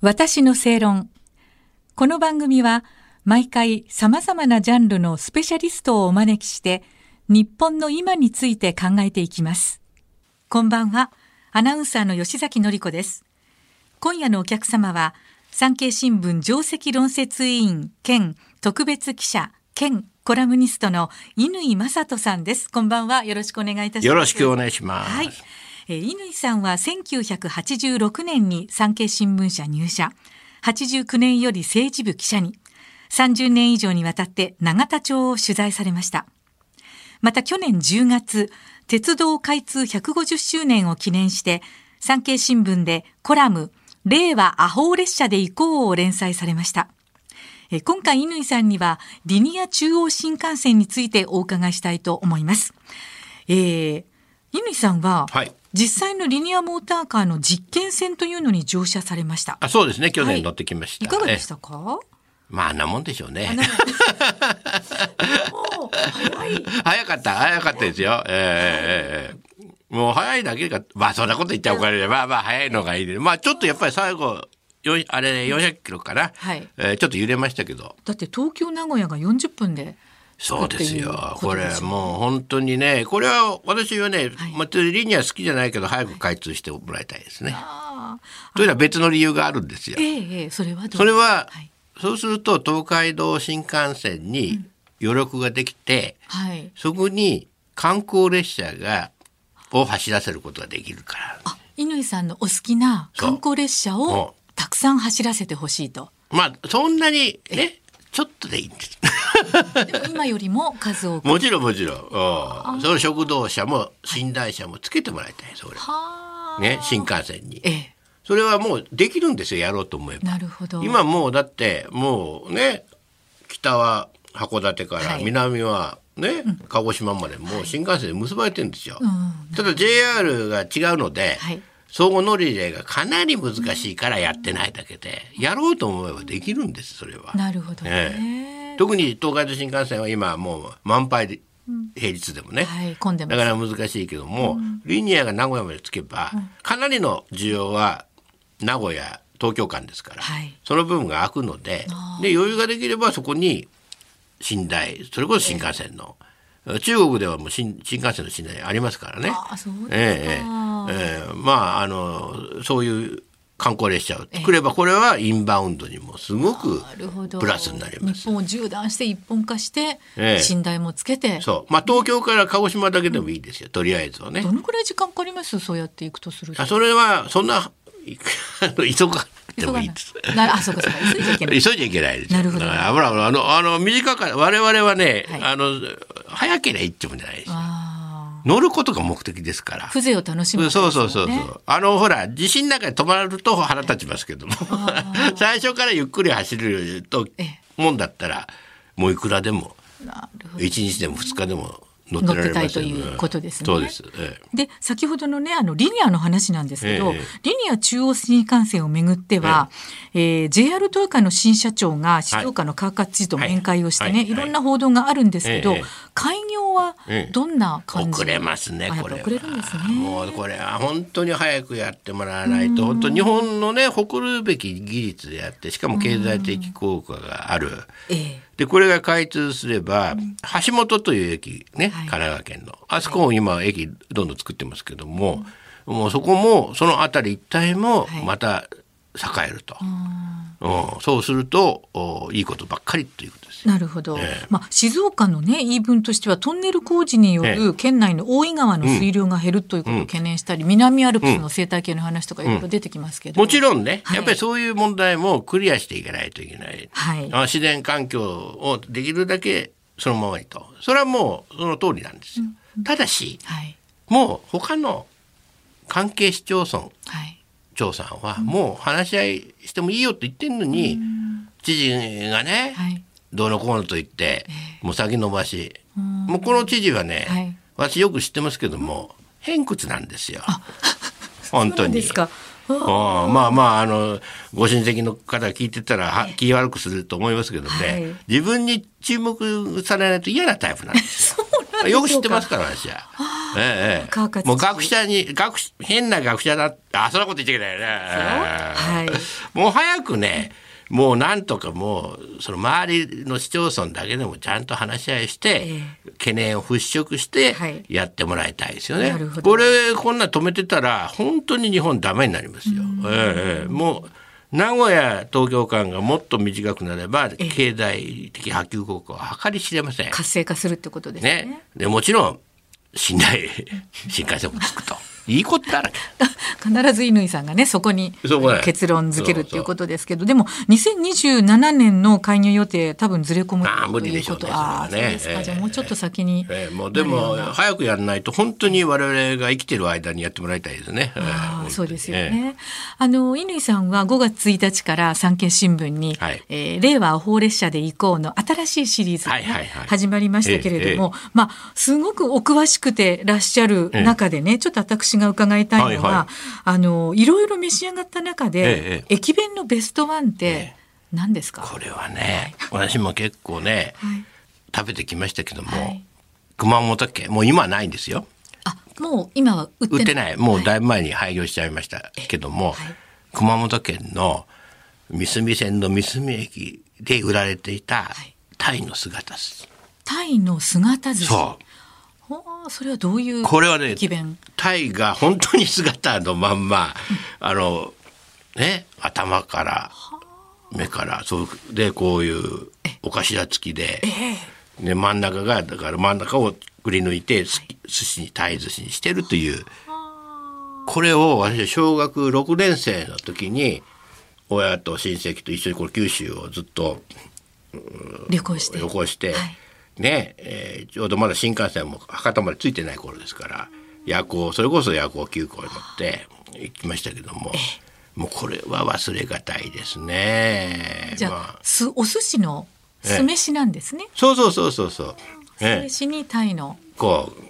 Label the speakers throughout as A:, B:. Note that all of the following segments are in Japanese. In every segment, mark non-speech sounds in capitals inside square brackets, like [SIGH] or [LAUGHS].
A: 私の正論。この番組は毎回様々なジャンルのスペシャリストをお招きして日本の今について考えていきます。こんばんは。アナウンサーの吉崎のり子です。今夜のお客様は産経新聞上席論説委員兼特別記者兼コラムニストの乾正人さんです。こんばんは。よろしくお願いいたします。
B: よろしくお願いします。
A: はい。え、乾さんは1986年に産経新聞社入社。89年より政治部記者に。30年以上にわたって永田町を取材されました。また去年10月、鉄道開通150周年を記念して、産経新聞でコラム、令和アホ列車で行こうを連載されました。今回乾さんにはリニア中央新幹線についてお伺いしたいと思います。えー、乾さんは、
B: はい、
A: 実際のリニアモーターカーの実験線というのに乗車されました。
B: あそうですね。去年乗ってきました、
A: はい、いかがでしたか？
B: まあなもんでしょうね。[LAUGHS]
A: 早い。
B: 早かった、早かったですよ。えー、えー、もう早いだけか、まあそんなこと言っちゃおかれまあまあ早いのがいい。で、まあちょっとやっぱり最後、よあれ400キロかな、
A: はい。
B: えー、ちょっと揺れましたけど。
A: だって東京名古屋が40分で。
B: そうですよ。これもう本当にね、これは私はね、はい、まあ、リニア好きじゃないけど早く開通してもらいたいですね。というのは別の理由があるんですよ。
A: ええー、それは
B: それは、はい、そうすると東海道新幹線に余力ができて、
A: うんはい、
B: そこに観光列車がを走らせることができるから。
A: あ、乾さんのお好きな観光列車をたくさん走らせてほしいと。
B: まあそんなにね、ちょっとでいいんです。
A: 今よりも数多く。
B: もちろんもちろん。その食堂車も寝台車もつけてもらいたいそれ。ね新幹線に。
A: ええ、
B: それはもうできるんですよやろうと思えば。
A: なるほど。
B: 今もうだってもうね北は函館から南はね、はい、鹿児島までもう新幹線で結ばれてるんですよ。
A: うん、
B: ただ JR が違うので。
A: はい
B: 相互乗り入れがかなり難しいからやってないだけで、やろうと思えばできるんですそれは。
A: なるほど、ね
B: ええ、特に東海道新幹線は今もう満杯で、平日でもね、
A: はい、混んで
B: だから難しいけども、うん、リニアが名古屋まで着けば、うん、かなりの需要は名古屋東京間ですから、
A: はい、
B: その部分が空くのでで余裕ができればそこに寝台それこそ新幹線の。中国ではもう新新幹線の寝台ありますからね。
A: あそう
B: ええええ。まああのそういう観光列車を作ればこれはインバウンドにもすごくプラスになります。
A: 日本を縦断して一本化して、ええ、寝台もつけて。
B: そう。まあ東京から鹿児島だけでもいいですよ。とりあえずはね。
A: どのくらい時間かかります？そうやっていくとすると。
B: あそれはそんな [LAUGHS] 急がでもいいです。
A: なあ、そうかそうか。急いじゃいけない。[LAUGHS]
B: 急いじゃいけないです。
A: なるほど。
B: あのあの短か我々はね、はい、あの早ければいいってもんじゃないです。乗ることが目的ですから。
A: 風情を楽しむ、
B: ね、そうそうそうそう。あのほら地震の中に止まると腹立ちますけども、[LAUGHS] 最初からゆっくり走るともんだったらもういくらでも一日でも二日でも。乗
A: ってたいということですね。
B: そうです。え
A: え、で先ほどのねあのリニアの話なんですけど、え、リニア中央新幹線をめぐっては、ええ。ー、JR トヨタの新社長が静岡の川勝知事と面会をしてね、はい。はい、いろんな報道があるんですけど、開業はどんな感じ、
B: 遅れますねこれ
A: 遅れるんですね。
B: もうこれは本当に早くやってもらわないと。本当日本のね誇るべき技術であってしかも経済的効果がある。
A: ええ。
B: でこれが開通すれば、橋本という駅ね、神奈川県の。あそこも今駅どんどん作ってますけども、もうそこもその辺り一帯もまた栄えると、うん、そうするとおいいことばっかりということです
A: なるほど、えー、まあ、静岡の、ね、言い分としてはトンネル工事による県内の大井川の水量が減るということを懸念したり、うん、南アルプスの生態系の話とかいろいろ出てきますけど、
B: うん、もちろんね、はい、やっぱりそういう問題もクリアしていかないといけない、
A: はい、
B: 自然環境をできるだけそのままにとそれはもうその通りなんですよ、うん、ただし、
A: はい、
B: もう他の関係市町村、
A: はい。
B: 長さんはもう話し合いしてもいいよって言ってんのに、うん、知事がね、
A: はい、
B: どうのこうのと言って、えー、もう先延ばし、もうこの知事はね、
A: はい、
B: 私よく知ってますけども偏屈なんですよ。[LAUGHS] 本当に。
A: ですか
B: あまあまああのご親戚の方聞いてたらは気悪くすると思いますけどね、
A: はい、
B: 自分に注目されないと嫌なタイプなんですよ。よく知ってますから私は。ええ、もう学者に、学、変な学者だ、あ、そんなこと言っちゃいけないよね。はい。もう早くね、もうなんとかもうその周りの市町村だけでもちゃんと話し合いして、懸念を払拭してやってもらいたいですよね。これこんな止めてたら本当に日本ダメになりますよ。ええ、もう名古屋東京間がもっと短くなれば経済的波及効果は計り知れません。
A: 活性化するってことですね。ね
B: でもちろん寝台 [LAUGHS] 新幹線もつくと。いいことだらけ。[LAUGHS]
A: 必ず乾さんがねそこに結論付けるっていうことですけどでも2027年の介入予定多分ずれ込むということああ、ね、そうですか、えー、じゃあもうちょっと先に、
B: えー、もうでも早くやらないと本当に我々が生きてる間にやってもらいたいですね。
A: あそうですよね。えー、あの乾さんは5月1日から産経新聞に、はい、えー、令和法列車で行こうの新しいシリーズが、ねはいはいはい、始まりましたけれども、まあすごくお詳しくてらっしゃる中でね、ちょっと私が伺いたいのは、はいはい、あのいろいろ召し上がった中で、ええ、駅弁のベストワンって何ですか、
B: これはね、私も結構ね、はい、食べてきましたけども、はい、熊本県もう今はないんですよ。
A: あもう今は売
B: ってない。もうだいぶ前に廃業しちゃいましたけども、熊本県の三隅線の三隅駅で売られていたタイの姿です。
A: タイの姿寿司。
B: そう
A: それはどういう
B: これはねタイが本当に姿のまんま、あのね頭から目からそうでこういうお頭付きで、で真ん中がだから真ん中をくり抜いて、寿司に鯛寿司にしてるという。これを私小学6年生の時に親と親戚と一緒にこれ九州をずっと
A: 旅行して。
B: 旅行して、はいね、えー、ちょうどまだ新幹線も博多までついてない頃ですから夜行それこそ夜行急行に乗って行きましたけども。もうこれは忘れがたいですね。
A: じゃあ、まあ、すお寿司の酢飯なんですね。
B: そうそうそうそうそう。
A: 酢飯にタイのこう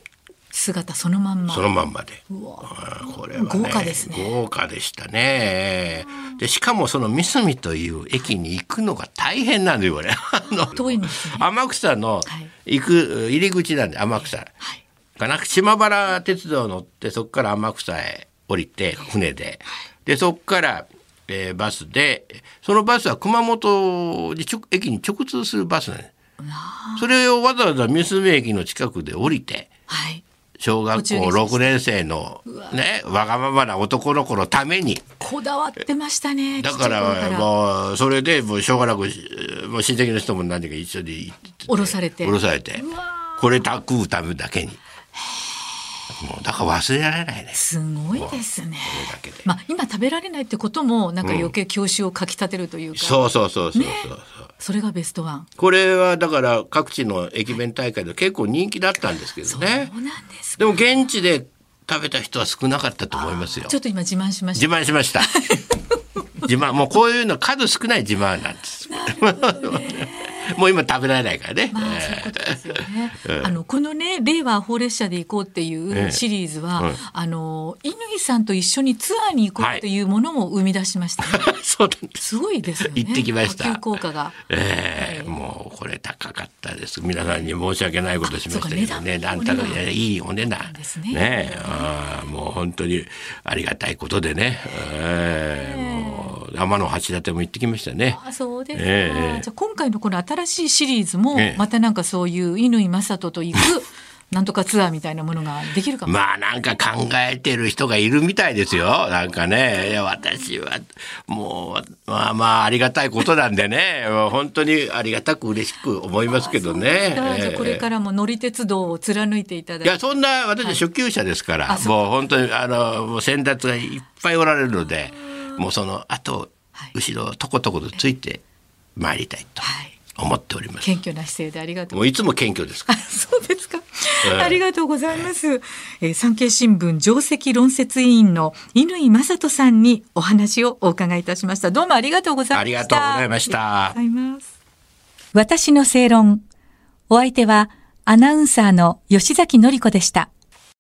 A: 姿そのまんま。
B: そのまんまで。
A: これは、ね、豪華ですね。
B: 豪華でしたね。で、しかもその三隅という駅に行くのが大変なんだよ、これ。[LAUGHS]
A: 遠いんです
B: ね。天草の行く入り口なんで、天草。はい。かな島原鉄道乗ってそこから天草へ降りて船で、でそこから、えー、バスでそのバスは熊本に駅に直通するバスなんですそれをわざわざ三隅駅の近くで降りて、はい、小学校6年生のねわがままな男の子のために。
A: こだわってましたね
B: だからもうそれでもうしょうがなくもう親戚の人も何か一緒に
A: 降ろされて。
B: 降ろされて。これ食うためだけに。もうだから忘れられないね。
A: すごいですね。まあ今食べられないってこともなんか余計教習をかきたてるというか。うん、
B: そうそうそうそうそう、ね、
A: それがベストワン。
B: これはだから各地の駅弁大会で結構人気だったんですけどね。そうなんですでも現地で食べた人は少なかったと思いますよ。
A: ちょっと今自慢しました。
B: 自慢しました。[LAUGHS] 自慢もうこういうの数少ない自慢なんです。もう今食べられないからね。
A: まあ、そういうことですよね。あのこのね令和法列車で行こうっていうシリーズは、あの乾さんと一緒にツアーに行こうっていうものも生み出しました、ね。[LAUGHS]
B: そう
A: す。すごいですよね。
B: 行ってきました。
A: 効果が。
B: ええもうこれ高かったです。皆さんに申し訳ないことしましたけどね。なんたかいいお値段ですね。ねあもう本当にありがたいことでね。ええ。天の橋立も行ってきましたね。
A: あそうですか、えー、じゃ今回のこの新しいシリーズも、またなんかそういう乾正人と行く [LAUGHS] なんとかツアーみたいなものができるかも
B: まあなんか考えてる人がいるみたいですよ。なんかね。いや私はもう、まあまあありがたいことなんでね。[LAUGHS] 本当にありがたく嬉しく思いますけどね。
A: じゃあこれからも乗り鉄道を貫いていただいて。
B: いや、そんな私は初級者ですから、はい、もう本当にあの、もう先達がいっぱいおられるので、もうその後、後ろとことことついて参りたいと。思っております。
A: 謙虚な姿勢でありがとう。
B: もういつも謙虚ですか
A: そうですか、えー、ありがとうございます。えー、産経新聞上席論説委員の乾正人さんにお話をお伺いいたしました。どうもありがとうございました。あ
B: りがとうございました。
A: 私の正論。お相手はアナウンサーの吉崎紀子でした。